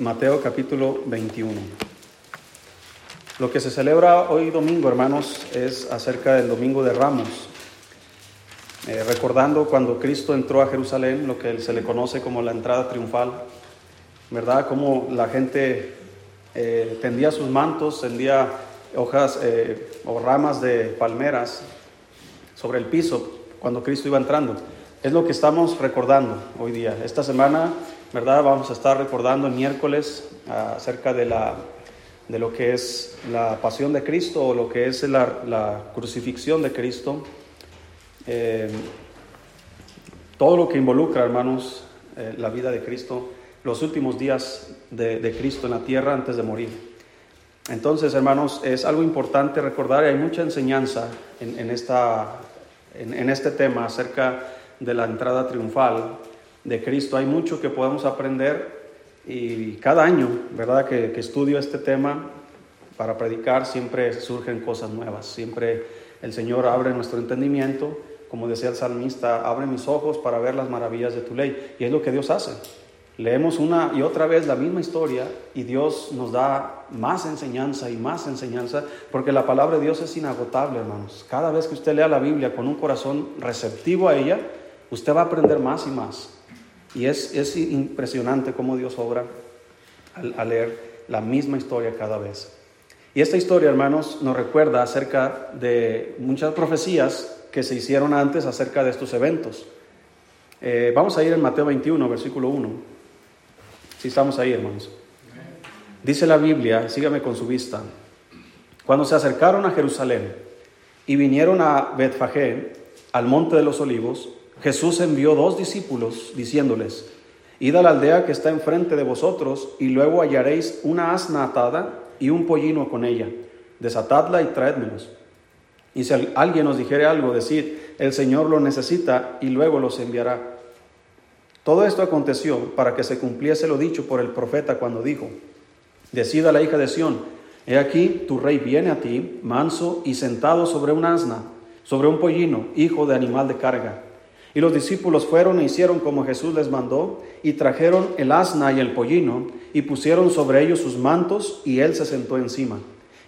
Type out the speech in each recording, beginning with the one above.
Mateo capítulo 21. Lo que se celebra hoy domingo, hermanos, es acerca del Domingo de Ramos, eh, recordando cuando Cristo entró a Jerusalén, lo que se le conoce como la entrada triunfal, ¿verdad? Como la gente eh, tendía sus mantos, tendía hojas eh, o ramas de palmeras sobre el piso cuando Cristo iba entrando. Es lo que estamos recordando hoy día. Esta semana, ¿verdad? Vamos a estar recordando el miércoles acerca de, la, de lo que es la pasión de Cristo o lo que es la, crucifixión de Cristo. Eh, todo lo que involucra, hermanos, eh, la vida de Cristo, los últimos días de, Cristo en la tierra antes de morir. Entonces, hermanos, es algo importante recordar y hay mucha enseñanza en, esta, en este tema acerca de la entrada triunfal de Cristo. Hay mucho que podemos aprender y cada año, ¿verdad? Que, estudio este tema para predicar, siempre surgen cosas nuevas, siempre el Señor abre nuestro entendimiento, como decía el salmista, abre mis ojos para ver las maravillas de tu ley. Y es lo que Dios hace. Leemos una y otra vez la misma historia y Dios nos da más enseñanza y más enseñanza, porque la palabra de Dios es inagotable, hermanos. Cada vez que usted lea la Biblia con un corazón receptivo a ella, usted va a aprender más y más. Y es, es impresionante cómo Dios obra al, leer la misma historia cada vez. Y esta historia, hermanos, nos recuerda acerca de muchas profecías que se hicieron antes acerca de estos eventos. Eh, vamos a ir en Mateo 21, versículo 1. Si estamos ahí, hermanos. Dice la Biblia, sígame con su vista. Cuando se acercaron a Jerusalén y vinieron a Betfagé, al monte de los olivos, Jesús envió dos discípulos diciéndoles, Id a la aldea que está enfrente de vosotros y luego hallaréis una asna atada y un pollino con ella. Desatadla y traédmelos. Y si alguien os dijere algo, decid, el Señor lo necesita y luego los enviará. Todo esto aconteció para que se cumpliese lo dicho por el profeta cuando dijo, Decida la hija de Sión, he aquí tu rey viene a ti, manso y sentado sobre un asna, sobre un pollino, hijo de animal de carga. Y los discípulos fueron e hicieron como Jesús les mandó, y trajeron el asna y el pollino, y pusieron sobre ellos sus mantos, y él se sentó encima.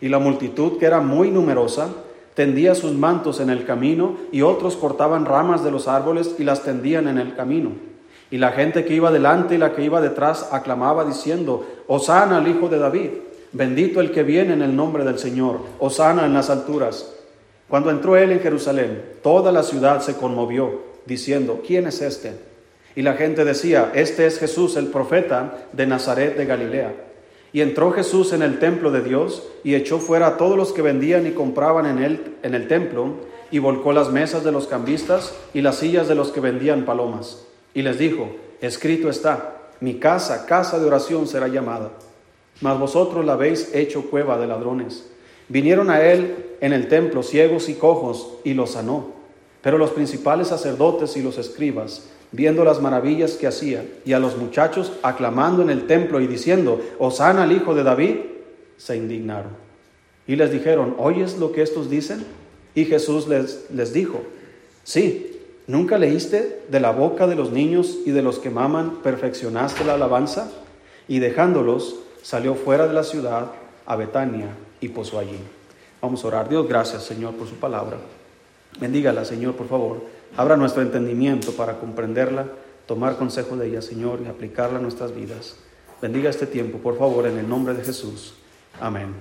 Y la multitud, que era muy numerosa, tendía sus mantos en el camino, y otros cortaban ramas de los árboles y las tendían en el camino. Y la gente que iba delante y la que iba detrás aclamaba diciendo, Osana al Hijo de David, bendito el que viene en el nombre del Señor, Osana en las alturas. Cuando entró él en Jerusalén, toda la ciudad se conmovió diciendo, ¿quién es este? Y la gente decía, este es Jesús el profeta de Nazaret de Galilea. Y entró Jesús en el templo de Dios y echó fuera a todos los que vendían y compraban en él en el templo y volcó las mesas de los cambistas y las sillas de los que vendían palomas. Y les dijo, escrito está, mi casa, casa de oración será llamada, mas vosotros la habéis hecho cueva de ladrones. Vinieron a él en el templo ciegos y cojos y los sanó. Pero los principales sacerdotes y los escribas, viendo las maravillas que hacía, y a los muchachos aclamando en el templo y diciendo, Osana al hijo de David, se indignaron. Y les dijeron, ¿oyes lo que estos dicen? Y Jesús les, les dijo, sí, ¿nunca leíste de la boca de los niños y de los que maman, perfeccionaste la alabanza? Y dejándolos, salió fuera de la ciudad a Betania y posó allí. Vamos a orar. Dios, gracias Señor por su palabra. Bendígala, Señor, por favor. Abra nuestro entendimiento para comprenderla, tomar consejo de ella, Señor, y aplicarla a nuestras vidas. Bendiga este tiempo, por favor, en el nombre de Jesús. Amén.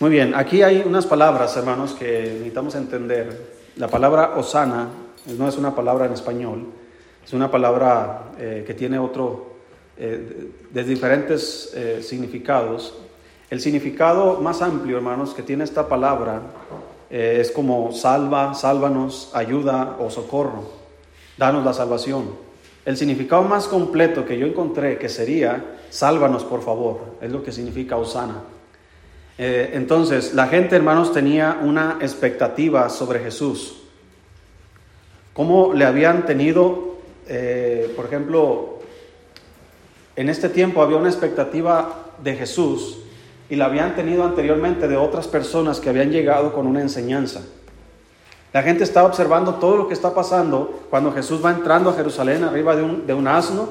Muy bien, aquí hay unas palabras, hermanos, que necesitamos entender. La palabra osana no es una palabra en español, es una palabra eh, que tiene otro, eh, de diferentes eh, significados. El significado más amplio, hermanos, que tiene esta palabra eh, es como salva, sálvanos, ayuda o socorro, danos la salvación. El significado más completo que yo encontré que sería sálvanos por favor, es lo que significa Osana. Eh, entonces, la gente, hermanos, tenía una expectativa sobre Jesús. ¿Cómo le habían tenido, eh, por ejemplo, en este tiempo había una expectativa de Jesús y la habían tenido anteriormente de otras personas que habían llegado con una enseñanza. La gente estaba observando todo lo que está pasando cuando Jesús va entrando a Jerusalén arriba de un, de un asno,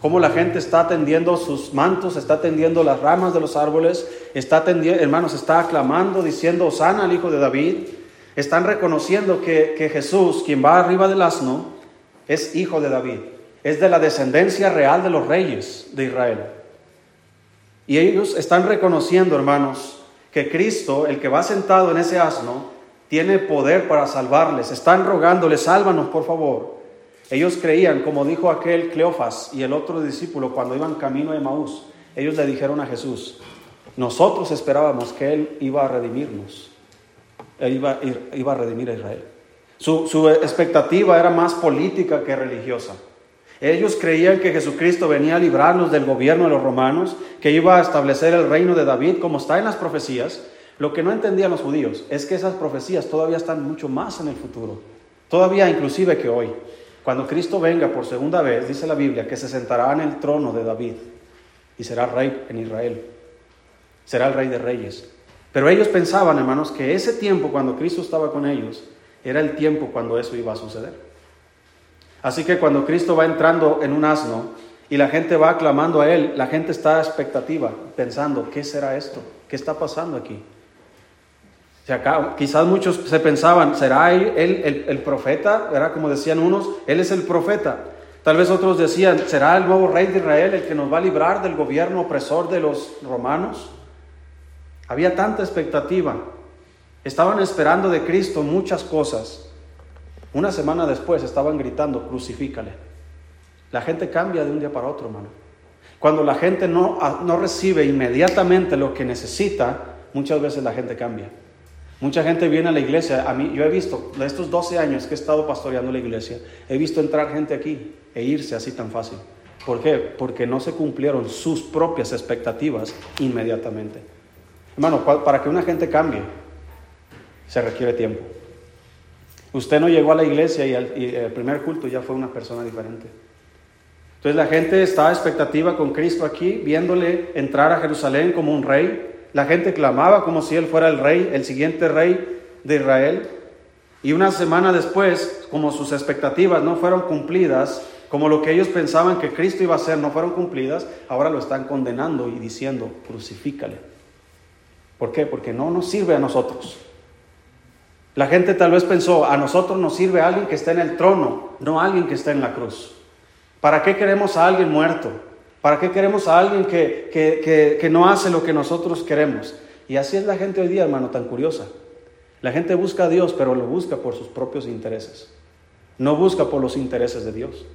cómo la gente está tendiendo sus mantos, está tendiendo las ramas de los árboles, está tendiendo, hermanos, está aclamando, diciendo, sana al Hijo de David. Están reconociendo que, que Jesús, quien va arriba del asno, es hijo de David, es de la descendencia real de los reyes de Israel. Y ellos están reconociendo, hermanos, que Cristo, el que va sentado en ese asno, tiene poder para salvarles. Están rogándole, sálvanos por favor. Ellos creían, como dijo aquel Cleofas y el otro discípulo cuando iban camino de Maús, ellos le dijeron a Jesús, nosotros esperábamos que Él iba a redimirnos, Él iba, iba a redimir a Israel. Su expectativa era más política que religiosa. Ellos creían que Jesucristo venía a librarnos del gobierno de los romanos, que iba a establecer el reino de David, como está en las profecías. Lo que no entendían los judíos es que esas profecías todavía están mucho más en el futuro, todavía inclusive que hoy. Cuando Cristo venga por segunda vez, dice la Biblia, que se sentará en el trono de David y será rey en Israel. Será el rey de reyes. Pero ellos pensaban, hermanos, que ese tiempo cuando Cristo estaba con ellos era el tiempo cuando eso iba a suceder. Así que cuando Cristo va entrando en un asno y la gente va aclamando a Él, la gente está a expectativa, pensando, ¿qué será esto? ¿Qué está pasando aquí? quizás muchos se pensaban, ¿será él, el, profeta? Era como decían unos, Él es el profeta. Tal vez otros decían, ¿será el nuevo rey de Israel el que nos va a librar del gobierno opresor de los romanos? Había tanta expectativa. Estaban esperando de Cristo muchas cosas. Una semana después estaban gritando, crucifícale. La gente cambia de un día para otro, hermano. Cuando la gente no, no recibe inmediatamente lo que necesita, muchas veces la gente cambia. Mucha gente viene a la iglesia. A mí, yo he visto, de estos 12 años que he estado pastoreando la iglesia, he visto entrar gente aquí e irse así tan fácil. ¿Por qué? Porque no se cumplieron sus propias expectativas inmediatamente. Hermano, para que una gente cambie, se requiere tiempo. Usted no llegó a la iglesia y el, primer culto ya fue una persona diferente. Entonces la gente está a expectativa con Cristo aquí, viéndole entrar a Jerusalén como un rey, la gente clamaba como si él fuera el rey, el siguiente rey de Israel. Y una semana después, como sus expectativas no fueron cumplidas, como lo que ellos pensaban que Cristo iba a hacer no fueron cumplidas, ahora lo están condenando y diciendo, crucifícale. ¿Por qué? Porque no nos sirve a nosotros. La gente tal vez pensó, a nosotros nos sirve alguien que está en el trono, no alguien que está en la cruz. ¿Para qué queremos a alguien muerto? ¿Para qué queremos a alguien que, no hace lo que nosotros queremos? Y así es la gente hoy día, hermano, tan curiosa. La gente busca a Dios, pero lo busca por sus propios intereses. No busca por los intereses de Dios.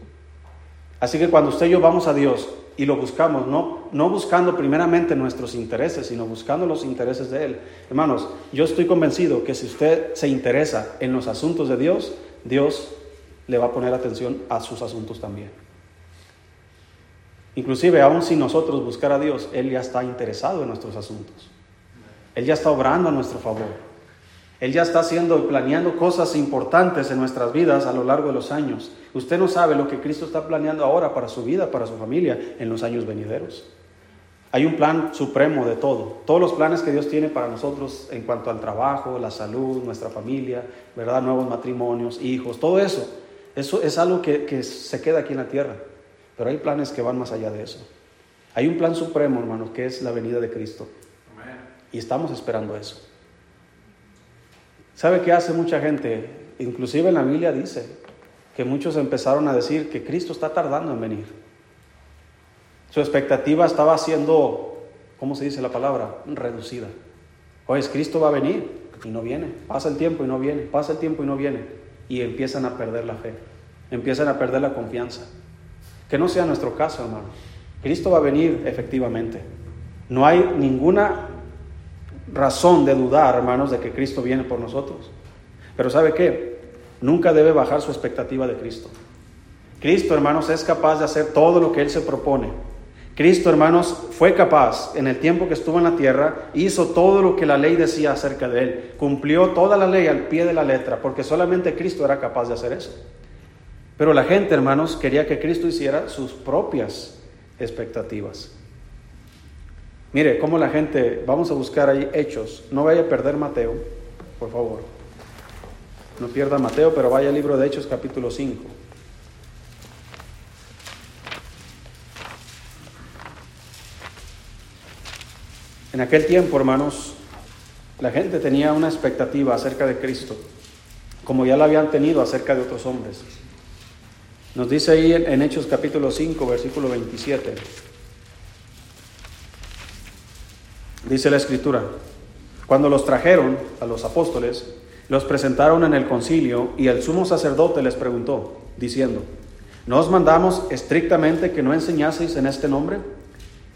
Así que cuando usted y yo vamos a Dios y lo buscamos, no, no buscando primeramente nuestros intereses, sino buscando los intereses de Él. Hermanos, yo estoy convencido que si usted se interesa en los asuntos de Dios, Dios le va a poner atención a sus asuntos también. Inclusive, aún sin nosotros buscar a Dios, Él ya está interesado en nuestros asuntos. Él ya está obrando a nuestro favor. Él ya está haciendo y planeando cosas importantes en nuestras vidas a lo largo de los años. Usted no sabe lo que Cristo está planeando ahora para su vida, para su familia, en los años venideros. Hay un plan supremo de todo. Todos los planes que Dios tiene para nosotros en cuanto al trabajo, la salud, nuestra familia, ¿verdad? Nuevos matrimonios, hijos, todo eso. Eso es algo que, que se queda aquí en la tierra. Pero hay planes que van más allá de eso. Hay un plan supremo, hermanos, que es la venida de Cristo. Y estamos esperando eso. ¿Sabe qué hace mucha gente? Inclusive en la Biblia dice que muchos empezaron a decir que Cristo está tardando en venir. Su expectativa estaba siendo, ¿cómo se dice la palabra? Reducida. Oye, Cristo va a venir y no viene. Pasa el tiempo y no viene. Pasa el tiempo y no viene. Y empiezan a perder la fe. Empiezan a perder la confianza. Que no sea nuestro caso, hermano. Cristo va a venir efectivamente. No hay ninguna razón de dudar, hermanos, de que Cristo viene por nosotros. Pero ¿sabe qué? Nunca debe bajar su expectativa de Cristo. Cristo, hermanos, es capaz de hacer todo lo que Él se propone. Cristo, hermanos, fue capaz, en el tiempo que estuvo en la tierra, hizo todo lo que la ley decía acerca de Él. Cumplió toda la ley al pie de la letra, porque solamente Cristo era capaz de hacer eso. Pero la gente, hermanos, quería que Cristo hiciera sus propias expectativas. Mire cómo la gente, vamos a buscar ahí hechos, no vaya a perder Mateo, por favor. No pierda Mateo, pero vaya al libro de Hechos capítulo 5. En aquel tiempo, hermanos, la gente tenía una expectativa acerca de Cristo, como ya la habían tenido acerca de otros hombres. Nos dice ahí en Hechos capítulo 5, versículo 27. Dice la escritura, cuando los trajeron a los apóstoles, los presentaron en el concilio y el sumo sacerdote les preguntó, diciendo, ¿no os mandamos estrictamente que no enseñaseis en este nombre?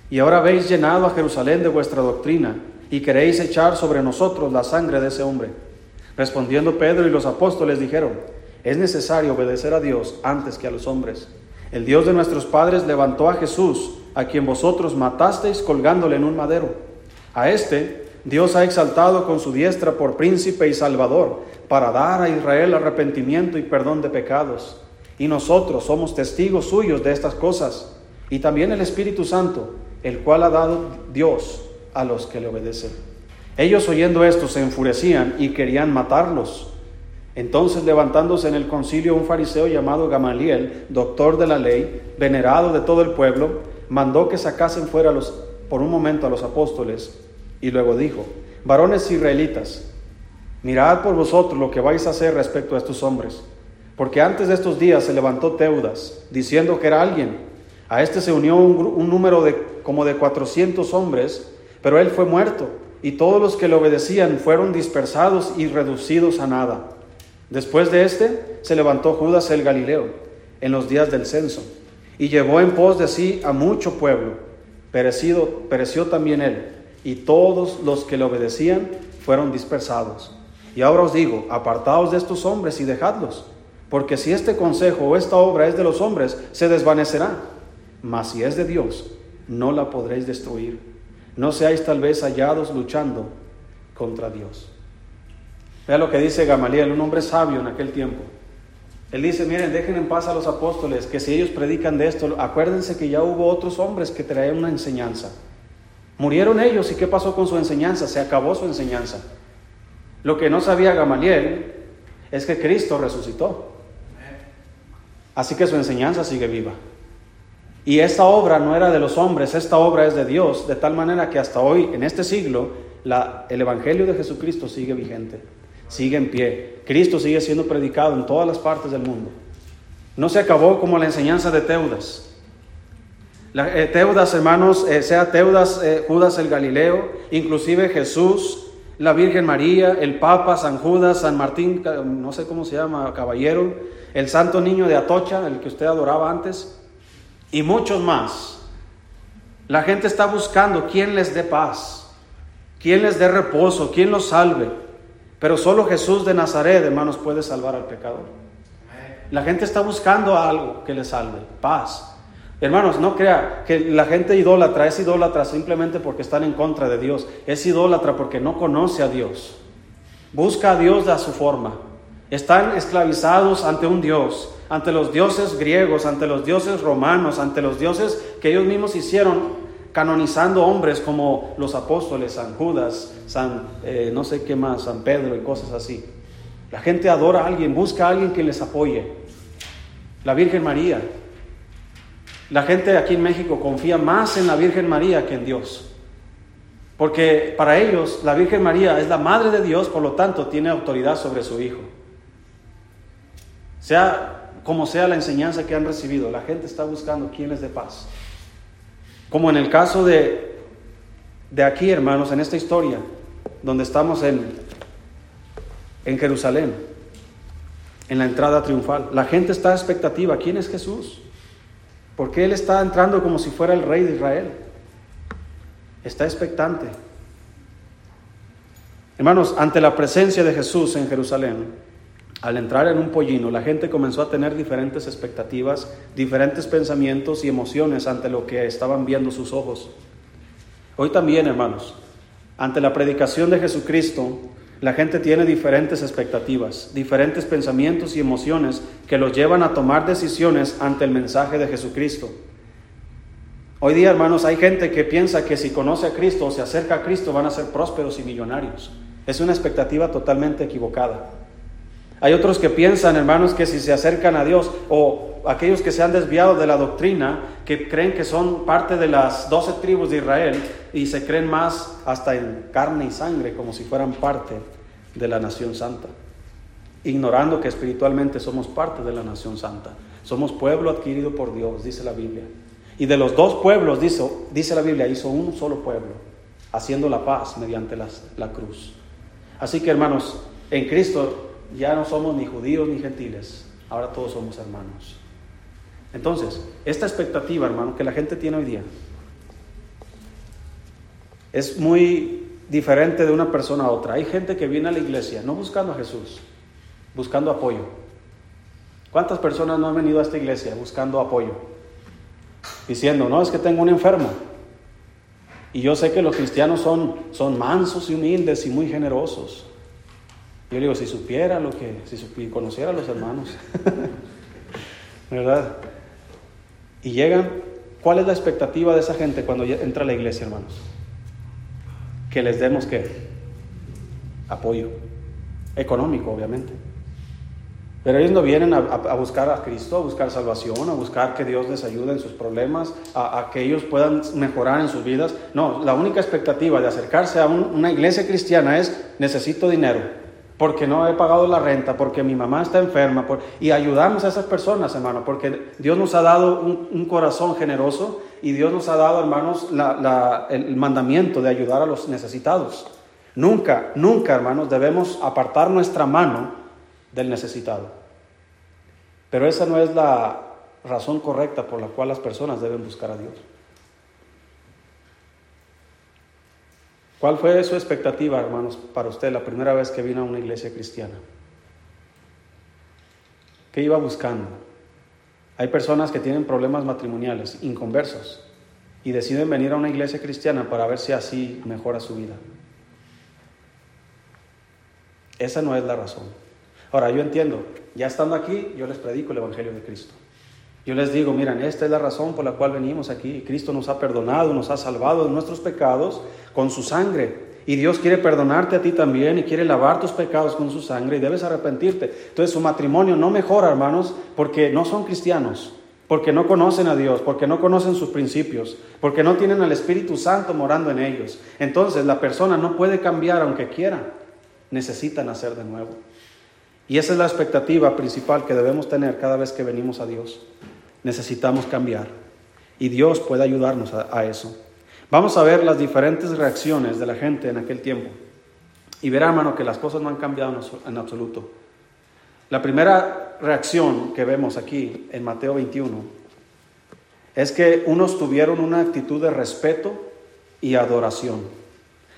Y ahora habéis llenado a Jerusalén de vuestra doctrina y queréis echar sobre nosotros la sangre de ese hombre. Respondiendo Pedro y los apóstoles dijeron, es necesario obedecer a Dios antes que a los hombres. El Dios de nuestros padres levantó a Jesús, a quien vosotros matasteis colgándole en un madero. A este Dios ha exaltado con su diestra por príncipe y salvador, para dar a Israel arrepentimiento y perdón de pecados. Y nosotros somos testigos suyos de estas cosas, y también el Espíritu Santo, el cual ha dado Dios a los que le obedecen. Ellos oyendo esto se enfurecían y querían matarlos. Entonces levantándose en el concilio un fariseo llamado Gamaliel, doctor de la ley, venerado de todo el pueblo, mandó que sacasen fuera los, por un momento a los apóstoles y luego dijo, varones israelitas, mirad por vosotros lo que vais a hacer respecto a estos hombres, porque antes de estos días se levantó Teudas, diciendo que era alguien. A este se unió un, número de como de cuatrocientos hombres, pero él fue muerto, y todos los que le obedecían fueron dispersados y reducidos a nada. Después de este se levantó Judas el Galileo en los días del censo, y llevó en pos de sí a mucho pueblo. Perecido, pereció también él y todos los que le obedecían fueron dispersados. Y ahora os digo, apartaos de estos hombres y dejadlos, porque si este consejo o esta obra es de los hombres, se desvanecerá, mas si es de Dios, no la podréis destruir. No seáis tal vez hallados luchando contra Dios. Vea lo que dice Gamaliel, un hombre sabio en aquel tiempo. Él dice, miren, dejen en paz a los apóstoles, que si ellos predican de esto, acuérdense que ya hubo otros hombres que traían una enseñanza. Murieron ellos y ¿qué pasó con su enseñanza? Se acabó su enseñanza. Lo que no sabía Gamaliel es que Cristo resucitó. Así que su enseñanza sigue viva. Y esta obra no era de los hombres, esta obra es de Dios, de tal manera que hasta hoy, en este siglo, el Evangelio de Jesucristo sigue vigente, sigue en pie. Cristo sigue siendo predicado en todas las partes del mundo. No se acabó como la enseñanza de Teudas. Eh, Teudas, hermanos, eh, sea Teudas, eh, Judas el Galileo, inclusive Jesús, la Virgen María, el Papa, San Judas, San Martín, no sé cómo se llama, caballero, el Santo Niño de Atocha, el que usted adoraba antes, y muchos más. La gente está buscando quién les dé paz, quién les dé reposo, quién los salve. Pero solo Jesús de Nazaret, hermanos, puede salvar al pecador. La gente está buscando algo que le salve, paz. Hermanos, no crea que la gente idólatra es idólatra simplemente porque están en contra de Dios. Es idólatra porque no conoce a Dios. Busca a Dios de su forma. Están esclavizados ante un Dios, ante los dioses griegos, ante los dioses romanos, ante los dioses que ellos mismos hicieron canonizando hombres como los apóstoles, San Judas, San eh, no sé qué más, San Pedro y cosas así. La gente adora a alguien, busca a alguien que les apoye. La Virgen María, la gente aquí en México confía más en la Virgen María que en Dios. Porque para ellos la Virgen María es la madre de Dios, por lo tanto tiene autoridad sobre su hijo. Sea como sea la enseñanza que han recibido, la gente está buscando quién es de paz. Como en el caso de, de aquí, hermanos, en esta historia, donde estamos en, en Jerusalén, en la entrada triunfal. La gente está expectativa. ¿Quién es Jesús? Porque Él está entrando como si fuera el rey de Israel. Está expectante. Hermanos, ante la presencia de Jesús en Jerusalén, al entrar en un pollino, la gente comenzó a tener diferentes expectativas, diferentes pensamientos y emociones ante lo que estaban viendo sus ojos. Hoy también, hermanos, ante la predicación de Jesucristo, la gente tiene diferentes expectativas, diferentes pensamientos y emociones que los llevan a tomar decisiones ante el mensaje de Jesucristo. Hoy día, hermanos, hay gente que piensa que si conoce a Cristo o se acerca a Cristo van a ser prósperos y millonarios. Es una expectativa totalmente equivocada. Hay otros que piensan, hermanos, que si se acercan a Dios o aquellos que se han desviado de la doctrina, que creen que son parte de las doce tribus de Israel y se creen más hasta en carne y sangre, como si fueran parte de la nación santa, ignorando que espiritualmente somos parte de la nación santa. Somos pueblo adquirido por Dios, dice la Biblia. Y de los dos pueblos, dice, dice la Biblia, hizo un solo pueblo, haciendo la paz mediante la cruz. Así que hermanos, en Cristo ya no somos ni judíos ni gentiles, ahora todos somos hermanos. Entonces, esta expectativa, hermano, que la gente tiene hoy día, es muy diferente de una persona a otra. Hay gente que viene a la iglesia no buscando a Jesús, buscando apoyo. ¿Cuántas personas no han venido a esta iglesia buscando apoyo? Diciendo, no, es que tengo un enfermo. Y yo sé que los cristianos son, son mansos y humildes y muy generosos. Yo digo, si supiera lo que, si conociera a los hermanos, ¿verdad? Y llegan, ¿cuál es la expectativa de esa gente cuando entra a la iglesia, hermanos? Que les demos qué? Apoyo. Económico, obviamente. Pero ellos no vienen a, buscar a Cristo, a buscar salvación, a buscar que Dios les ayude en sus problemas, a, que ellos puedan mejorar en sus vidas. No, la única expectativa de acercarse a una iglesia cristiana es necesito dinero, porque no he pagado la renta, porque mi mamá está enferma, y ayudamos a esas personas, hermano, porque Dios nos ha dado un, corazón generoso y Dios nos ha dado, hermanos, el mandamiento de ayudar a los necesitados. Nunca, nunca, hermanos, debemos apartar nuestra mano del necesitado. Pero esa no es la razón correcta por la cual las personas deben buscar a Dios. ¿Cuál fue su expectativa, hermanos, para usted la primera vez que vino a una iglesia cristiana? ¿Qué iba buscando? Hay personas que tienen problemas matrimoniales, inconversos, y deciden venir a una iglesia cristiana para ver si así mejora su vida. Esa no es la razón. Ahora, yo entiendo, ya estando aquí, yo les predico el Evangelio de Cristo. Yo les digo, miren, esta es la razón por la cual venimos aquí. Cristo nos ha perdonado, nos ha salvado de nuestros pecados con su sangre. Y Dios quiere perdonarte a ti también y quiere lavar tus pecados con su sangre y debes arrepentirte. Entonces su matrimonio no mejora, hermanos, porque no son cristianos, porque no conocen a Dios, porque no conocen sus principios, porque no tienen al Espíritu Santo morando en ellos. Entonces la persona no puede cambiar aunque quiera. Necesita nacer de nuevo. Y esa es la expectativa principal que debemos tener cada vez que venimos a Dios. Necesitamos cambiar. Y Dios puede ayudarnos a, eso. Vamos a ver las diferentes reacciones de la gente en aquel tiempo. Y verá, hermano, que las cosas no han cambiado en absoluto. La primera reacción que vemos aquí en Mateo 21 es que unos tuvieron una actitud de respeto y adoración.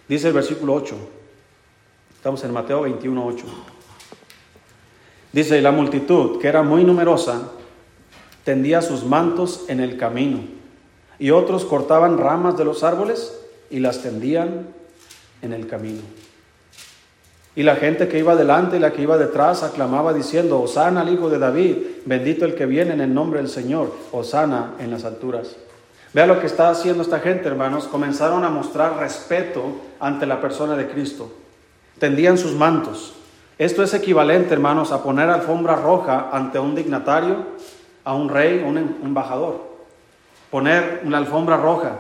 Dice el versículo 8. Estamos en Mateo 21, 8. Dice, la multitud, que era muy numerosa, tendía sus mantos en el camino, y otros cortaban ramas de los árboles y las tendían en el camino. Y la gente que iba delante y la que iba detrás aclamaba diciendo, Osana al Hijo de David, bendito el que viene en el nombre del Señor, Osana en las alturas. Vea lo que está haciendo esta gente, hermanos. Comenzaron a mostrar respeto ante la persona de Cristo. Tendían sus mantos. Esto es equivalente, hermanos, a poner alfombra roja ante un dignatario, a un rey, un embajador. Poner una alfombra roja.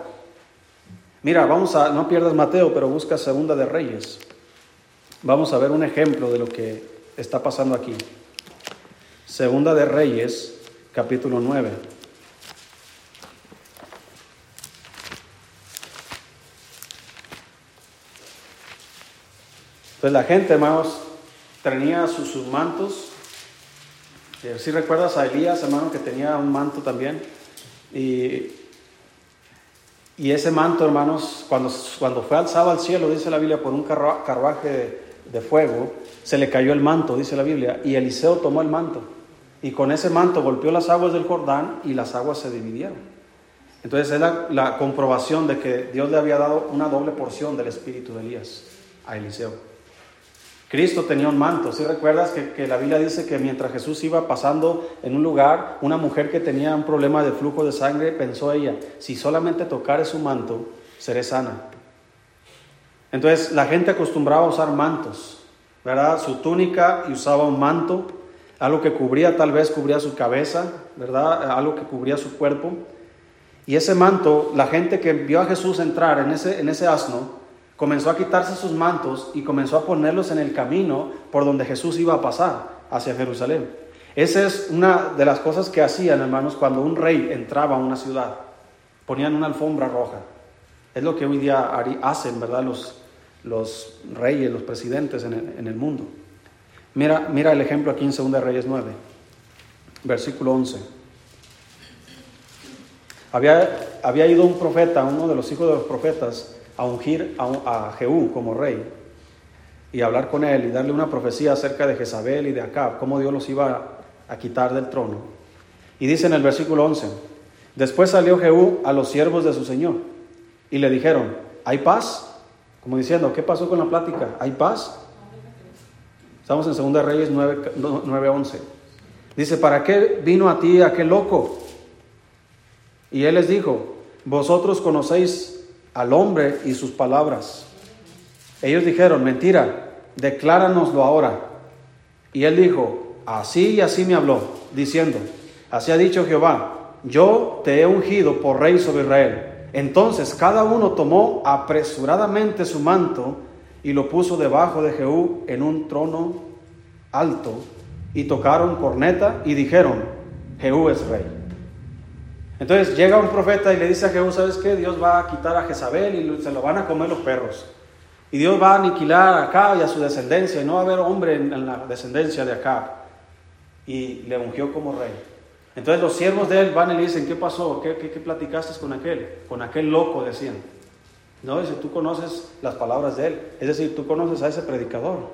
Mira, vamos a, no pierdas Mateo, pero busca Segunda de Reyes. Vamos a ver un ejemplo de lo que está pasando aquí. Segunda de Reyes, capítulo 9. Pues la gente, hermanos, tenía sus, mantos. Eh, si recuerdas a Elías, hermano, que tenía un manto también. Y, y ese manto, hermanos, cuando, cuando fue alzado al cielo, dice la Biblia, por un carruaje de, fuego, se le cayó el manto, dice la Biblia, y Eliseo tomó el manto. Y con ese manto golpeó las aguas del Jordán y las aguas se dividieron. Entonces es la comprobación de que Dios le había dado una doble porción del espíritu de Elías a Eliseo. Cristo tenía un manto. Si recuerdas que, la Biblia dice que mientras Jesús iba pasando en un lugar, una mujer que tenía un problema de flujo de sangre pensó ella, si solamente tocare su manto, seré sana. Entonces la gente acostumbraba usar mantos. ¿verdad? Su túnica y usaba un manto, algo que cubría, tal vez cubría su cabeza, ¿verdad? Algo que cubría su cuerpo. Y ese manto, la gente que vio a Jesús entrar en ese, en ese asno, comenzó a quitarse sus mantos y comenzó a ponerlos en el camino por donde Jesús iba a pasar hacia Jerusalén. Esa es una de las cosas que hacían, hermanos, cuando un rey entraba a una ciudad. Ponían una alfombra roja. Es lo que hoy día hacen, ¿verdad? Los, los reyes, los presidentes en el, en el mundo. Mira, mira el ejemplo aquí en 2 Reyes 9, versículo 11. Había, había ido un profeta, uno de los hijos de los profetas, a ungir a, a Jehú como rey y hablar con él y darle una profecía acerca de Jezabel y de Acab, cómo Dios los iba a quitar del trono. Y dice en el versículo 11, después salió Jehú a los siervos de su señor y le dijeron, ¿hay paz? Como diciendo, ¿qué pasó con la plática? ¿Hay paz? Estamos en 2 Reyes 9:11. Dice, ¿para qué vino a ti aquel loco? Y él les dijo, vosotros conocéis al hombre y sus palabras. Ellos dijeron, mentira, decláranoslo ahora. Y él dijo, Así y así me habló, diciendo, así ha dicho Jehová, yo te he ungido por rey sobre Israel. Entonces cada uno tomó apresuradamente su manto y lo puso debajo de Jehú en un trono alto y tocaron corneta y dijeron, Jehú es rey. Entonces llega un profeta y le dice a Jehú, ¿sabes qué? Dios va a quitar a Jezabel y se lo van a comer los perros. Y Dios va a aniquilar a Acab y a su descendencia y no va a haber hombre en la descendencia de Acab y le ungió como rey. Entonces los siervos de él van y le dicen, ¿qué pasó? ¿Qué, qué, platicaste con aquel? Con aquel loco, decían. No, dice, tú conoces las palabras de él. Es decir, tú conoces a ese predicador.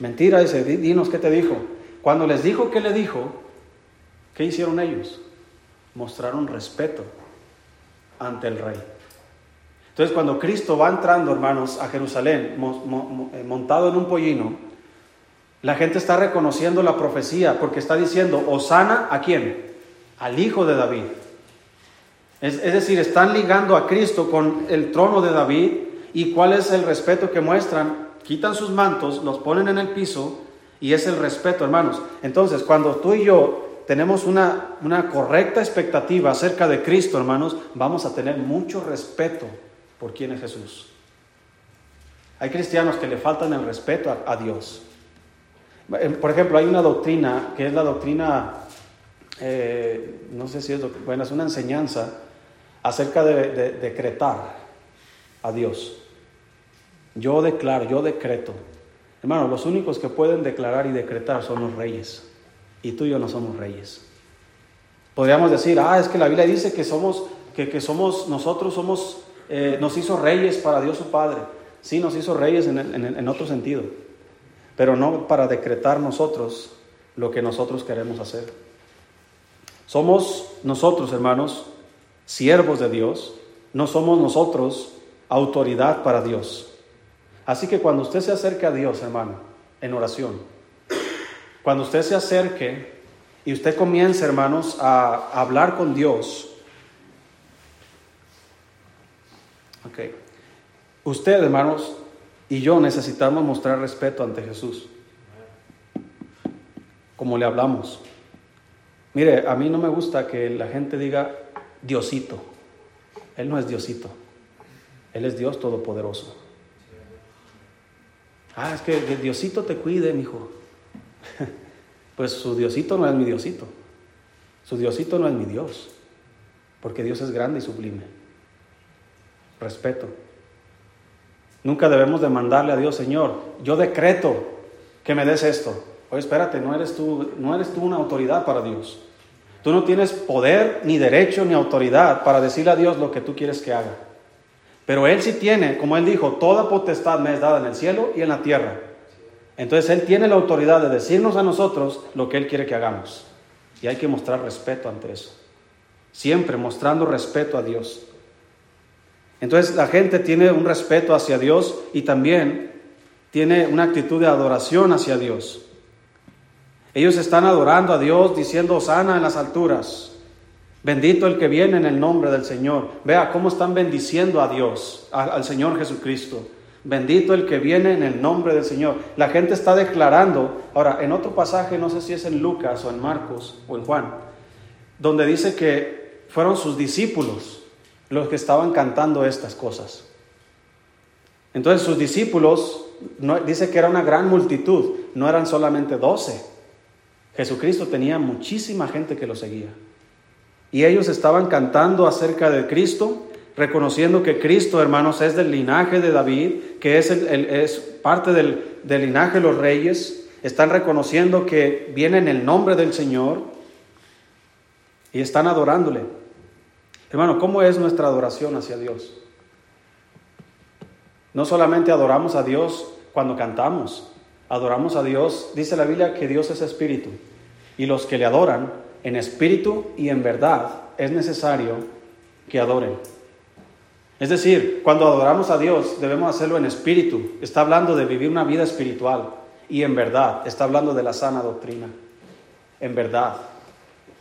Mentira, dice, dinos qué te dijo. Cuando les dijo qué le dijo, ¿qué hicieron ellos? Mostraron respeto ante el rey. Entonces cuando Cristo va entrando, hermanos, a Jerusalén, eh, montado en un pollino, la gente está reconociendo la profecía porque está diciendo, Osana a quién? Al hijo de David. Es, decir, están ligando a Cristo con el trono de David y cuál es el respeto que muestran. Quitan sus mantos, los ponen en el piso y es el respeto, hermanos. Entonces, cuando tú y yo tenemos una, una correcta expectativa acerca de Cristo, hermanos, vamos a tener mucho respeto por quién es Jesús. Hay cristianos que le faltan el respeto a Dios. Por ejemplo, hay una doctrina que es la doctrina, eh, no sé si es, bueno, es una enseñanza acerca de, decretar a Dios. Yo declaro, yo decreto. Hermano, los únicos que pueden declarar y decretar son los reyes. Y tú y yo no somos reyes. Podríamos decir, ah, es que la Biblia dice que somos, que, somos, nosotros somos, eh, nos hizo reyes para Dios su Padre. Sí, nos hizo reyes en otro sentido pero no para decretar nosotros lo que nosotros queremos hacer. Somos nosotros, hermanos, siervos de Dios, no somos nosotros autoridad para Dios. Así que cuando usted se acerque a Dios, hermano, en oración, cuando usted se acerque y usted comience, hermanos, a hablar con Dios, ok, usted, hermanos, y yo necesitamos mostrar respeto ante Jesús, como le hablamos. Mire, a mí no me gusta que la gente diga Diosito. Él no es Diosito. Él es Dios Todopoderoso. Ah, es que Diosito te cuide, mi hijo. Pues su Diosito no es mi Diosito. Su Diosito no es mi Dios. Porque Dios es grande y sublime. Respeto. Nunca debemos demandarle a Dios, Señor, yo decreto que me des esto. Oye, espérate, no eres tú, no eres tú una autoridad para Dios. Tú no tienes poder, ni derecho, ni autoridad para decirle a Dios lo que tú quieres que haga. Pero Él sí tiene, como Él dijo, toda potestad me es dada en el cielo y en la tierra. Entonces Él tiene la autoridad de decirnos a nosotros lo que Él quiere que hagamos. Y hay que mostrar respeto ante eso. Siempre mostrando respeto a Dios. Entonces la gente tiene un respeto hacia Dios y también tiene una actitud de adoración hacia Dios. Ellos están adorando a Dios diciendo, sana en las alturas. Bendito el que viene en el nombre del Señor. Vea cómo están bendiciendo a Dios, al Señor Jesucristo. Bendito el que viene en el nombre del Señor. La gente está declarando, ahora en otro pasaje, no sé si es en Lucas o en Marcos o en Juan, donde dice que fueron sus discípulos los que estaban cantando estas cosas. Entonces sus discípulos, no, dice que era una gran multitud, no eran solamente doce. Jesucristo tenía muchísima gente que lo seguía. Y ellos estaban cantando acerca de Cristo, reconociendo que Cristo, hermanos, es del linaje de David, que es, es parte del, del linaje de los reyes. Están reconociendo que viene en el nombre del Señor y están adorándole. Hermano, ¿cómo es nuestra adoración hacia Dios? No solamente adoramos a Dios cuando cantamos, adoramos a Dios, dice la Biblia que Dios es espíritu, y los que le adoran en espíritu y en verdad es necesario que adoren. Es decir, cuando adoramos a Dios debemos hacerlo en espíritu, está hablando de vivir una vida espiritual, y en verdad, está hablando de la sana doctrina, en verdad,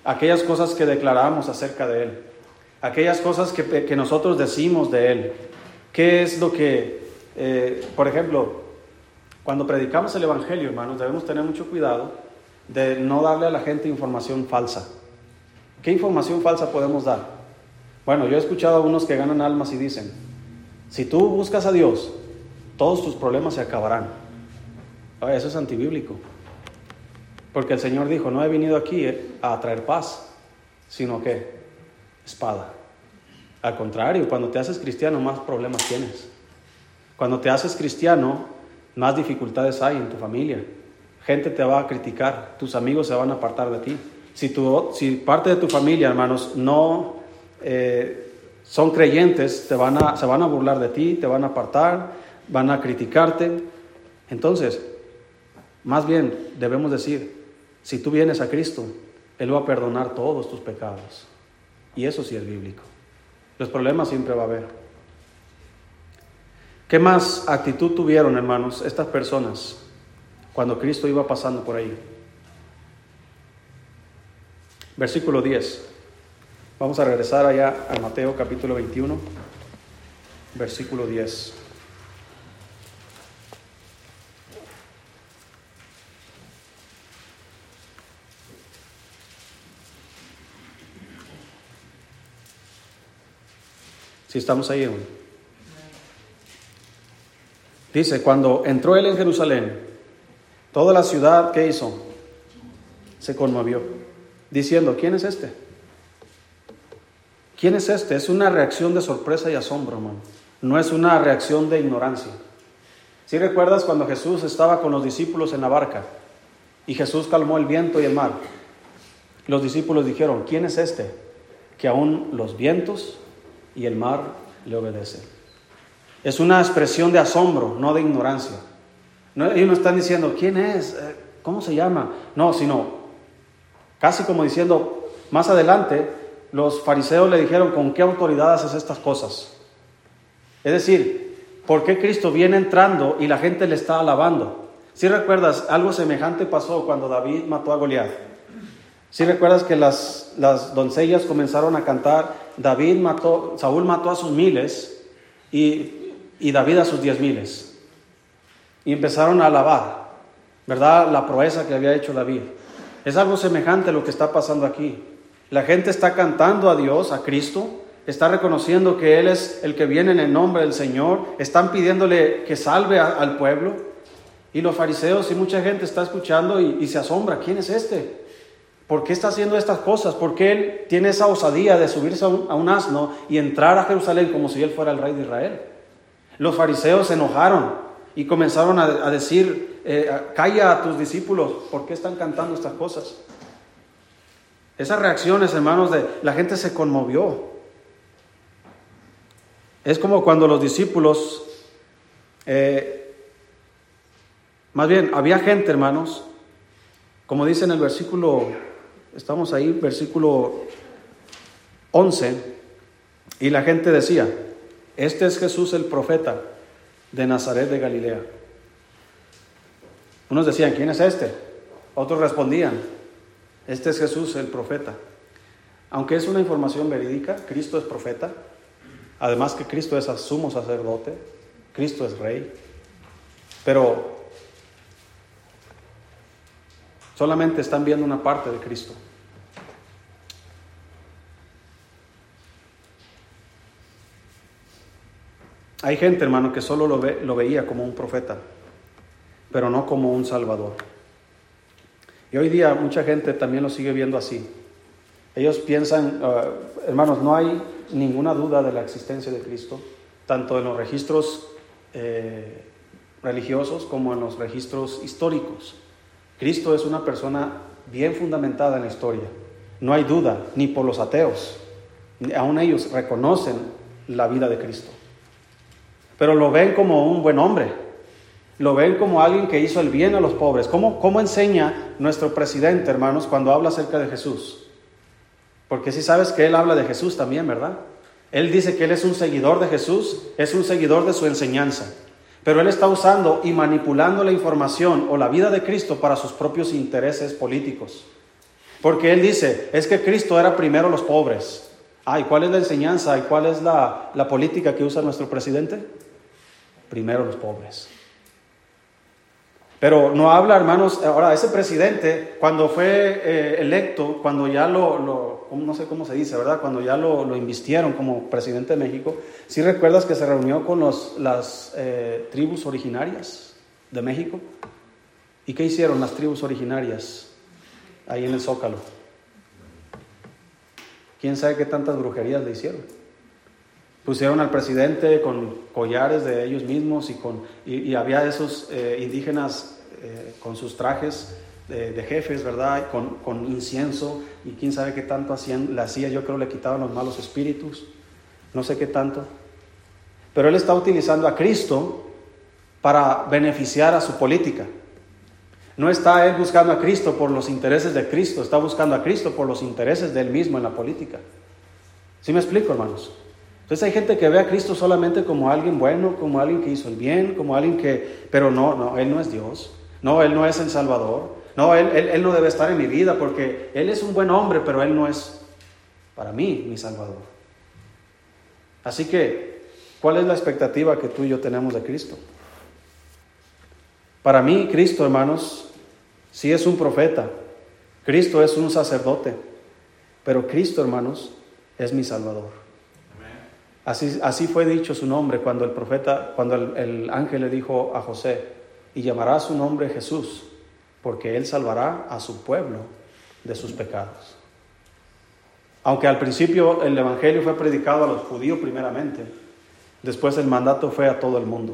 aquellas cosas que declaramos acerca de Él, aquellas cosas que, nosotros decimos de Él, ¿Qué es lo que, eh, por ejemplo, cuando predicamos el Evangelio, hermanos, debemos tener mucho cuidado de no darle a la gente información falsa. ¿Qué información falsa podemos dar? Bueno, yo he escuchado a unos que ganan almas y dicen, si tú buscas a Dios, todos tus problemas se acabarán. Eso es antibíblico. Porque el Señor dijo, no he venido aquí a traer paz, sino que espada. Al contrario, cuando te haces cristiano, más problemas tienes. Cuando te haces cristiano, más dificultades hay en tu familia. Gente te va a criticar, tus amigos se van a apartar de ti. Si, si parte de tu familia, hermanos, no eh, son creyentes, te van a, se van a burlar de ti, te van a apartar, van a criticarte. Entonces, más bien debemos decir, si tú vienes a Cristo, Él va a perdonar todos tus pecados. Y eso sí es bíblico. Los problemas siempre va a haber. ¿Qué más actitud tuvieron, hermanos, estas personas cuando Cristo iba pasando por ahí? Versículo 10. Vamos a regresar allá a Mateo capítulo 21, versículo 10. Si estamos ahí Dice, cuando entró él en Jerusalén, toda la ciudad, ¿qué hizo? Se conmovió, diciendo, ¿quién es este? ¿Quién es este? Es una reacción de sorpresa y asombro, hermano. No es una reacción de ignorancia. Si recuerdas cuando Jesús estaba con los discípulos en la barca y Jesús calmó el viento y el mar, los discípulos dijeron, ¿quién es este? Que aún los vientos y el mar le obedece. Es una expresión de asombro, no de ignorancia. No, ellos no están diciendo, ¿quién es? Eh, ¿Cómo se llama? No, sino casi como diciendo, más adelante, los fariseos le dijeron, ¿con qué autoridad haces estas cosas? Es decir, ¿por qué Cristo viene entrando y la gente le está alabando? Si recuerdas, algo semejante pasó cuando David mató a Goliat. Si recuerdas que las, las doncellas comenzaron a cantar, David mató, Saúl mató a sus miles y, y David a sus diez miles. Y empezaron a alabar, ¿verdad? La proeza que había hecho David. Es algo semejante a lo que está pasando aquí. La gente está cantando a Dios, a Cristo, está reconociendo que Él es el que viene en el nombre del Señor, están pidiéndole que salve al pueblo. Y los fariseos y mucha gente está escuchando y, se asombra, ¿quién es este? ¿Por qué está haciendo estas cosas? ¿Por qué él tiene esa osadía de subirse a un, asno y entrar a Jerusalén como si él fuera el rey de Israel? Los fariseos se enojaron y comenzaron a, decir, eh, calla a tus discípulos, ¿por qué están cantando estas cosas? Esas reacciones, hermanos, de la gente se conmovió. Es como cuando los discípulos, eh, más bien, había gente, hermanos, como dice en el versículo Estamos ahí, versículo 11, y la gente decía, este es Jesús el profeta de Nazaret de Galilea. Unos decían, ¿quién es este? Otros respondían, este es Jesús el profeta. Aunque es una información verídica, Cristo es profeta, además que Cristo es sumo sacerdote, Cristo es rey. Pero solamente están viendo una parte de Cristo. Hay gente, hermano, que solo lo, lo veía como un profeta, pero no como un salvador. Y hoy día mucha gente también lo sigue viendo así. Ellos piensan, ah, hermanos, no hay ninguna duda de la existencia de Cristo, tanto en los registros eh, religiosos como en los registros históricos. Cristo es una persona bien fundamentada en la historia. No hay duda, ni por los ateos. Aún ellos reconocen la vida de Cristo pero lo ven como un buen hombre, lo ven como alguien que hizo el bien a los pobres. ¿Cómo, cómo enseña nuestro presidente, hermanos, cuando habla acerca de Jesús? Porque si sabes que él habla de Jesús también, ¿verdad? Él dice que él es un seguidor de Jesús, es un seguidor de su enseñanza. Pero él está usando y manipulando la información o la vida de Cristo para sus propios intereses políticos. Porque él dice, es que Cristo era primero los pobres. Ah, ¿y cuál es la enseñanza y cuál es la, la política que usa nuestro presidente? primero los pobres. Pero no habla, hermanos, ahora ese presidente, cuando fue eh, electo, cuando ya lo, no sé cómo se dice, ¿verdad? Cuando ya lo, lo, invistieron como presidente de México, ¿sí recuerdas que se reunió con los, las eh, tribus originarias de México? ¿Y qué hicieron las tribus originarias ahí en el Zócalo? ¿Quién sabe qué tantas brujerías le hicieron? Pusieron al presidente con collares de ellos mismos y, con, y, había esos eh, indígenas eh, con sus trajes de, jefes, ¿verdad? Con, con, incienso y quién sabe qué tanto hacían, le hacía, yo creo le quitaban los malos espíritus, no sé qué tanto. Pero él está utilizando a Cristo para beneficiar a su política. No está él buscando a Cristo por los intereses de Cristo, está buscando a Cristo por los intereses de él mismo en la política. ¿Sí me explico, hermanos? Entonces hay gente que ve a Cristo solamente como alguien bueno, como alguien que hizo el bien, como alguien que, pero no, no, Él no es Dios, no, Él no es el Salvador, no, él, él, no debe estar en mi vida porque Él es un buen hombre, pero Él no es para mí mi Salvador. Así que, ¿cuál es la expectativa que tú y yo tenemos de Cristo? Para mí, Cristo, hermanos, sí es un profeta, Cristo es un sacerdote, pero Cristo, hermanos, es mi Salvador. Así, fue dicho su nombre cuando el profeta, cuando el, ángel le dijo a José, y llamará su nombre Jesús, porque él salvará a su pueblo de sus pecados. Aunque al principio el Evangelio fue predicado a los judíos primeramente, después el mandato fue a todo el mundo.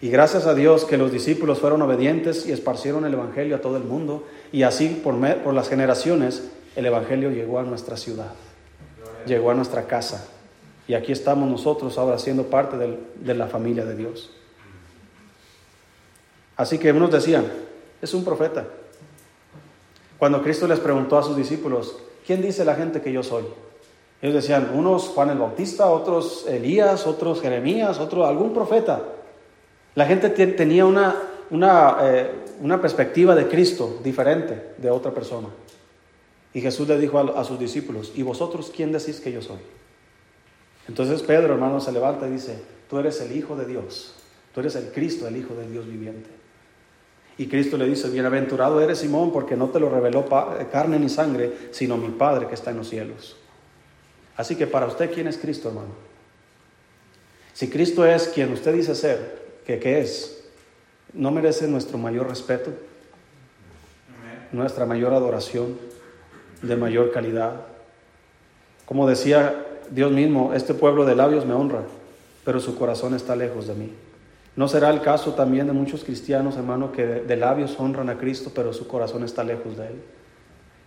Y gracias a Dios que los discípulos fueron obedientes y esparcieron el Evangelio a todo el mundo, y así por, por las generaciones el Evangelio llegó a nuestra ciudad, llegó a nuestra casa, y aquí estamos nosotros ahora siendo parte de la familia de Dios. Así que unos decían, es un profeta. Cuando Cristo les preguntó a sus discípulos, ¿quién dice la gente que yo soy? Ellos decían, unos Juan el Bautista, otros Elías, otros Jeremías, otro algún profeta. La gente tenía una, una, eh, una, perspectiva de Cristo diferente de otra persona. Y Jesús le dijo a sus discípulos, ¿y vosotros quién decís que yo soy? Entonces Pedro, hermano, se levanta y dice, tú eres el Hijo de Dios, tú eres el Cristo, el Hijo del Dios viviente. Y Cristo le dice, bienaventurado eres Simón, porque no te lo reveló carne ni sangre, sino mi Padre que está en los cielos. Así que para usted, ¿quién es Cristo, hermano? Si Cristo es quien usted dice ser, que qué es, ¿no merece nuestro mayor respeto? Nuestra mayor adoración, de mayor calidad. Como decía Dios mismo, este pueblo de labios me honra, pero su corazón está lejos de mí. ¿No será el caso también de muchos cristianos, hermano, que de labios honran a Cristo, pero su corazón está lejos de Él?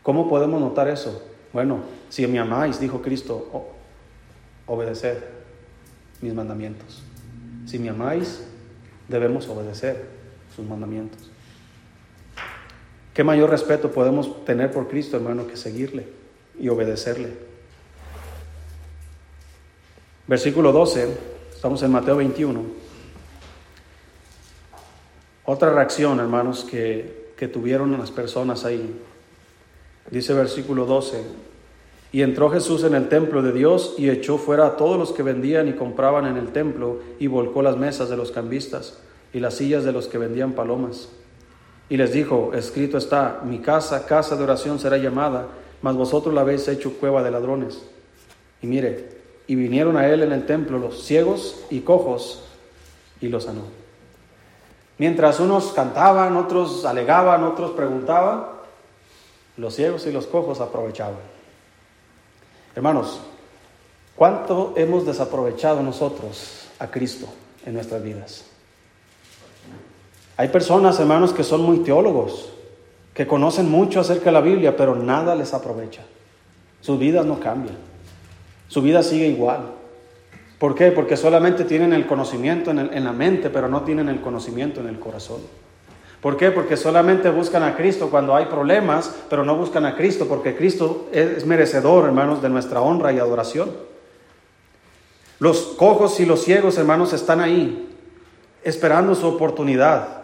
¿Cómo podemos notar eso? Bueno, si me amáis, dijo Cristo, obedeced mis mandamientos. Si me amáis, debemos obedecer sus mandamientos. ¿Qué mayor respeto podemos tener por Cristo, hermano, que seguirle y obedecerle? Versículo 12, estamos en Mateo 21. Otra reacción, hermanos, que, que tuvieron las personas ahí. Dice versículo 12, Y entró Jesús en el templo de Dios y echó fuera a todos los que vendían y compraban en el templo y volcó las mesas de los cambistas y las sillas de los que vendían palomas. Y les dijo, escrito está, mi casa, casa de oración será llamada, mas vosotros la habéis hecho cueva de ladrones. Y mire, y vinieron a él en el templo los ciegos y cojos y los sanó. Mientras unos cantaban, otros alegaban, otros preguntaban, los ciegos y los cojos aprovechaban. Hermanos, ¿cuánto hemos desaprovechado nosotros a Cristo en nuestras vidas? Hay personas, hermanos, que son muy teólogos, que conocen mucho acerca de la Biblia, pero nada les aprovecha. Sus vidas no cambian. Su vida sigue igual. ¿Por qué? Porque solamente tienen el conocimiento en, la mente, pero no tienen el conocimiento en el corazón. ¿Por qué? Porque solamente buscan a Cristo cuando hay problemas, pero no buscan a Cristo porque Cristo es merecedor, hermanos, de nuestra honra y adoración. Los cojos y los ciegos, hermanos, están ahí, esperando su oportunidad.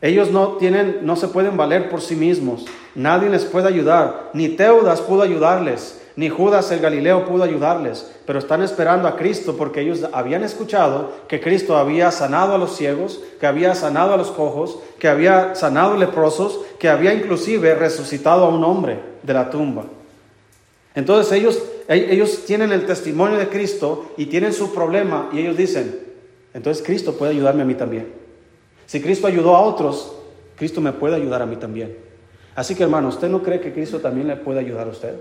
Ellos no tienen, no se pueden valer por sí mismos. Nadie les puede ayudar. Ni Teudas pudo ayudarles, ni Judas el Galileo pudo ayudarles. Pero están esperando a Cristo porque ellos habían escuchado que Cristo había sanado a los ciegos, que había sanado a los cojos, que había sanado leprosos, que había inclusive resucitado a un hombre de la tumba. Entonces ellos, ellos tienen el testimonio de Cristo y tienen su problema y ellos dicen, entonces Cristo puede ayudarme a mí también. Si Cristo ayudó a otros, Cristo me puede ayudar a mí también. Así que hermano, ¿usted no cree que Cristo también le puede ayudar a usted?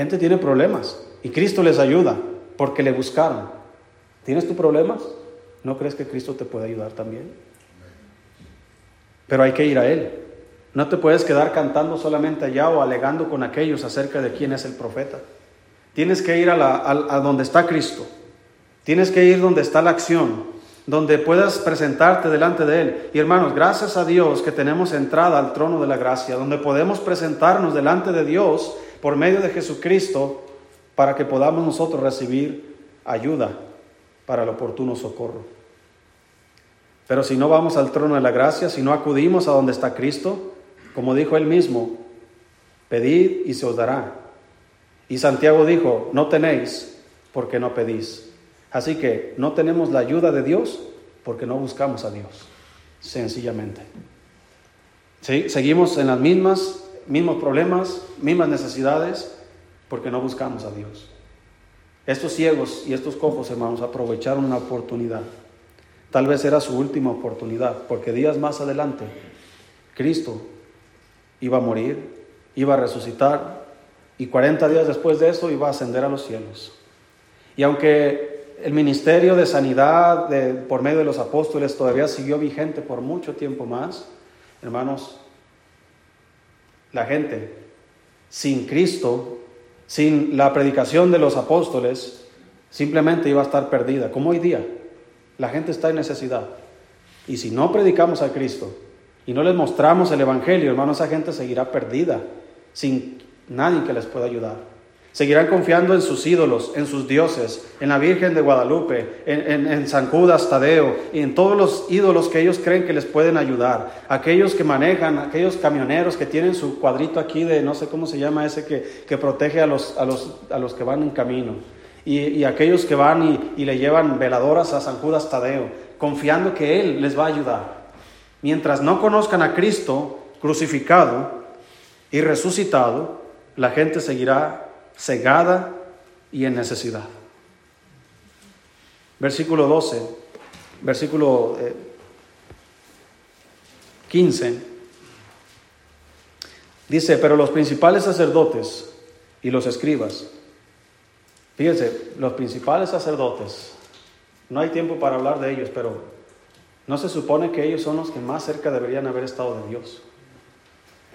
Gente tiene problemas y Cristo les ayuda porque le buscaron. ¿Tienes tus problemas? ¿No crees que Cristo te puede ayudar también? Pero hay que ir a Él. No te puedes quedar cantando solamente allá o alegando con aquellos acerca de quién es el profeta. Tienes que ir a, la, a donde está Cristo. Tienes que ir donde está la acción donde puedas presentarte delante de Él. Y hermanos, gracias a Dios que tenemos entrada al trono de la gracia, donde podemos presentarnos delante de Dios por medio de Jesucristo para que podamos nosotros recibir ayuda para el oportuno socorro. Pero si no vamos al trono de la gracia, si no acudimos a donde está Cristo, como dijo él mismo, pedid y se os dará. Y Santiago dijo, no tenéis porque no pedís. Así que no tenemos la ayuda de Dios porque no buscamos a Dios, sencillamente. ¿Sí? Seguimos en las mismas, mismos problemas, mismas necesidades, porque no buscamos a Dios. Estos ciegos y estos cojos, hermanos, aprovecharon una oportunidad. Tal vez era su última oportunidad, porque días más adelante, Cristo iba a morir, iba a resucitar, y 40 días después de eso iba a ascender a los cielos. Y aunque el ministerio de sanidad por medio de los apóstoles todavía siguió vigente por mucho tiempo más. Hermanos, la gente sin Cristo, sin la predicación de los apóstoles, simplemente iba a estar perdida, como hoy día. La gente está en necesidad. Y si no predicamos a Cristo y no les mostramos el Evangelio, hermanos, esa gente seguirá perdida, sin nadie que les pueda ayudar. Seguirán confiando en sus ídolos, en sus dioses, en la Virgen de Guadalupe, en, San Judas Tadeo y en todos los ídolos que ellos creen que les pueden ayudar. Aquellos que manejan, aquellos camioneros que tienen su cuadrito aquí de no sé cómo se llama ese que, protege a los, a, los, a los, que van en camino. Y, aquellos que van y, y le llevan veladoras a San Judas Tadeo, confiando que Él les va a ayudar. Mientras no conozcan a Cristo crucificado y resucitado, la gente seguirá cegada y en necesidad. Versículo 12, versículo 15, eh, dice, pero los principales sacerdotes y los escribas, fíjense, los principales sacerdotes, no hay tiempo para hablar de ellos, pero no se supone que ellos son los que más cerca deberían haber estado de Dios.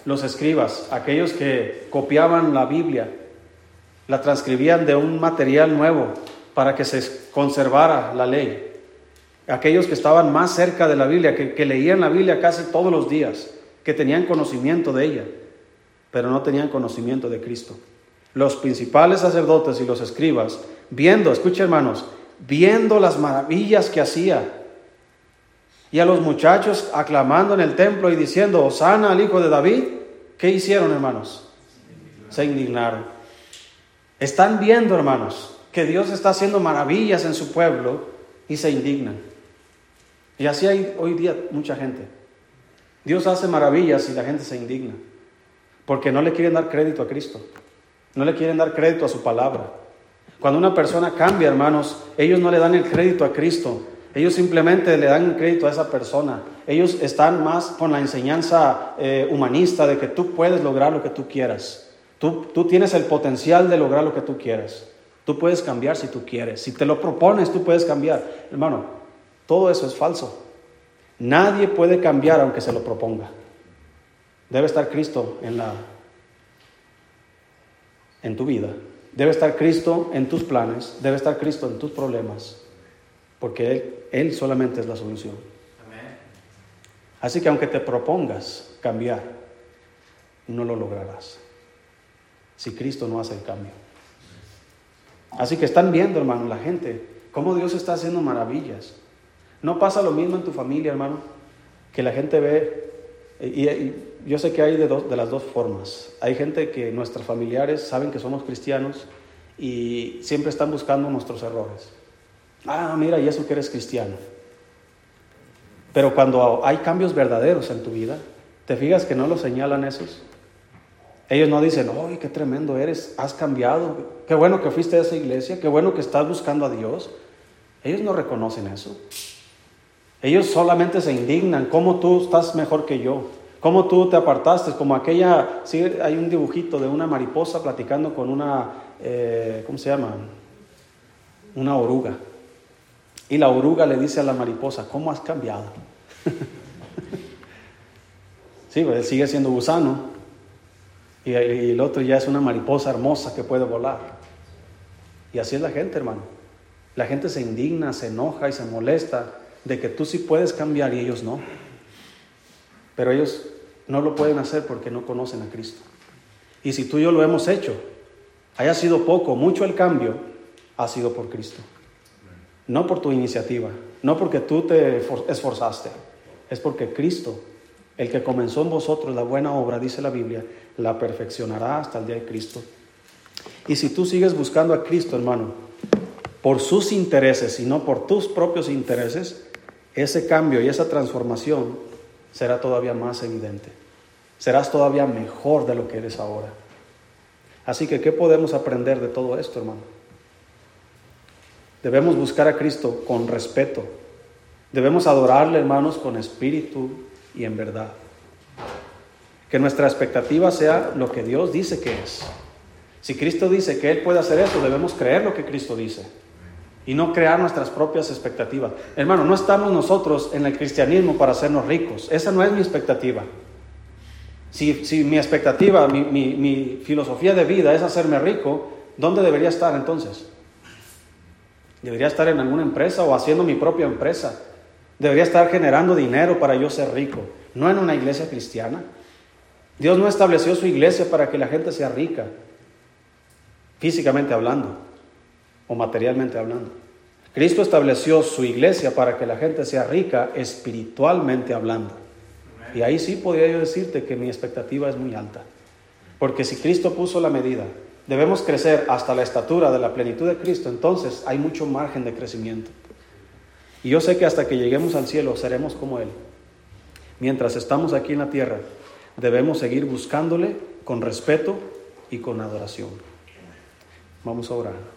Los escribas, aquellos que copiaban la Biblia, la transcribían de un material nuevo para que se conservara la ley. Aquellos que estaban más cerca de la Biblia, que, leían la Biblia casi todos los días, que tenían conocimiento de ella, pero no tenían conocimiento de Cristo. Los principales sacerdotes y los escribas, viendo, escucha hermanos, viendo las maravillas que hacía, y a los muchachos aclamando en el templo y diciendo, Osana al hijo de David, ¿qué hicieron hermanos? Se indignaron. Están viendo, hermanos, que Dios está haciendo maravillas en su pueblo y se indignan. Y así hay hoy día mucha gente. Dios hace maravillas y la gente se indigna. Porque no le quieren dar crédito a Cristo. No le quieren dar crédito a su palabra. Cuando una persona cambia, hermanos, ellos no le dan el crédito a Cristo. Ellos simplemente le dan crédito a esa persona. Ellos están más con la enseñanza eh, humanista de que tú puedes lograr lo que tú quieras. Tú, tú tienes el potencial de lograr lo que tú quieras. Tú puedes cambiar si tú quieres. Si te lo propones, tú puedes cambiar. Hermano, todo eso es falso. Nadie puede cambiar aunque se lo proponga. Debe estar Cristo en la en tu vida. Debe estar Cristo en tus planes, debe estar Cristo en tus problemas, porque Él, Él solamente es la solución. Así que aunque te propongas cambiar, no lo lograrás si Cristo no hace el cambio. Así que están viendo, hermano, la gente, cómo Dios está haciendo maravillas. No pasa lo mismo en tu familia, hermano, que la gente ve, y, yo sé que hay de, de las dos formas. Hay gente que nuestros familiares saben que somos cristianos y siempre están buscando nuestros errores. Ah, mira, y eso que eres cristiano. Pero cuando hay cambios verdaderos en tu vida, ¿te fijas que no lo señalan esos? Ellos no dicen, ¡ay, qué tremendo eres! Has cambiado. Qué bueno que fuiste a esa iglesia. Qué bueno que estás buscando a Dios. Ellos no reconocen eso. Ellos solamente se indignan. ¿Cómo tú estás mejor que yo? ¿Cómo tú te apartaste? Como aquella, sí, hay un dibujito de una mariposa platicando con una, eh, ¿cómo se llama? Una oruga. Y la oruga le dice a la mariposa, ¿cómo has cambiado? sí, pues sigue siendo gusano, y, el otro ya es una mariposa hermosa que puede volar. Y así es la gente, hermano. La gente se indigna, se enoja y se molesta de que tú sí puedes cambiar y ellos no. Pero ellos no lo pueden hacer porque no conocen a Cristo. Y si tú y yo lo hemos hecho, haya sido poco, mucho el cambio, ha sido por Cristo. No por tu iniciativa, no porque tú te esforzaste, es porque Cristo el que comenzó en vosotros la buena obra, dice la Biblia, la perfeccionará hasta el día de Cristo. Y si tú sigues buscando a Cristo, hermano, por sus intereses y no por tus propios intereses, ese cambio y esa transformación será todavía más evidente. Serás todavía mejor de lo que eres ahora. Así que, ¿qué podemos aprender de todo esto, hermano? Debemos buscar a Cristo con respeto. Debemos adorarle, hermanos, con espíritu y en verdad. Que nuestra expectativa sea lo que Dios dice que es. Si Cristo dice que Él puede hacer eso, debemos creer lo que Cristo dice y no crear nuestras propias expectativas. Hermano, no estamos nosotros en el cristianismo para hacernos ricos. Esa no es mi expectativa. Si, si mi expectativa, mi, mi, mi filosofía de vida es hacerme rico, ¿dónde debería estar entonces? Debería estar en alguna empresa o haciendo mi propia empresa Debería estar generando dinero para yo ser rico, no en una iglesia cristiana. Dios no estableció su iglesia para que la gente sea rica, físicamente hablando o materialmente hablando. Cristo estableció su iglesia para que la gente sea rica espiritualmente hablando. Y ahí sí podría yo decirte que mi expectativa es muy alta. Porque si Cristo puso la medida, debemos crecer hasta la estatura de la plenitud de Cristo, entonces hay mucho margen de crecimiento. Y yo sé que hasta que lleguemos al cielo seremos como Él. Mientras estamos aquí en la tierra, debemos seguir buscándole con respeto y con adoración. Vamos a orar.